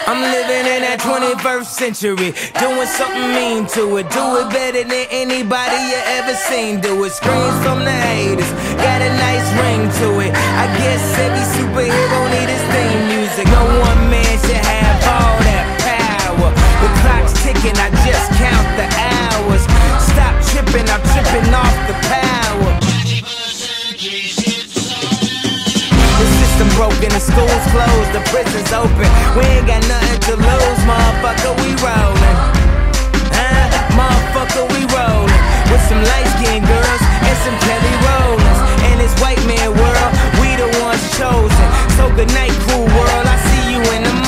I'm living in that 21st century, doing something mean to it. Do it better than anybody you ever seen. Do it. Screams from the haters, got a nice ring to it. I guess every superhero need his theme music. No one man should have all that power. The clock's ticking, I just count the hours. Stop tripping, I'm tripping off the power. The system broken, the school's closed, the prison's open. We ain't got nothing to lose, motherfucker, we rollin'. Huh? Motherfucker, we rollin'. With some light skinned girls and some Kelly Rowlands. In this white man world, chosen. So good night, cool world, I see you in the morning.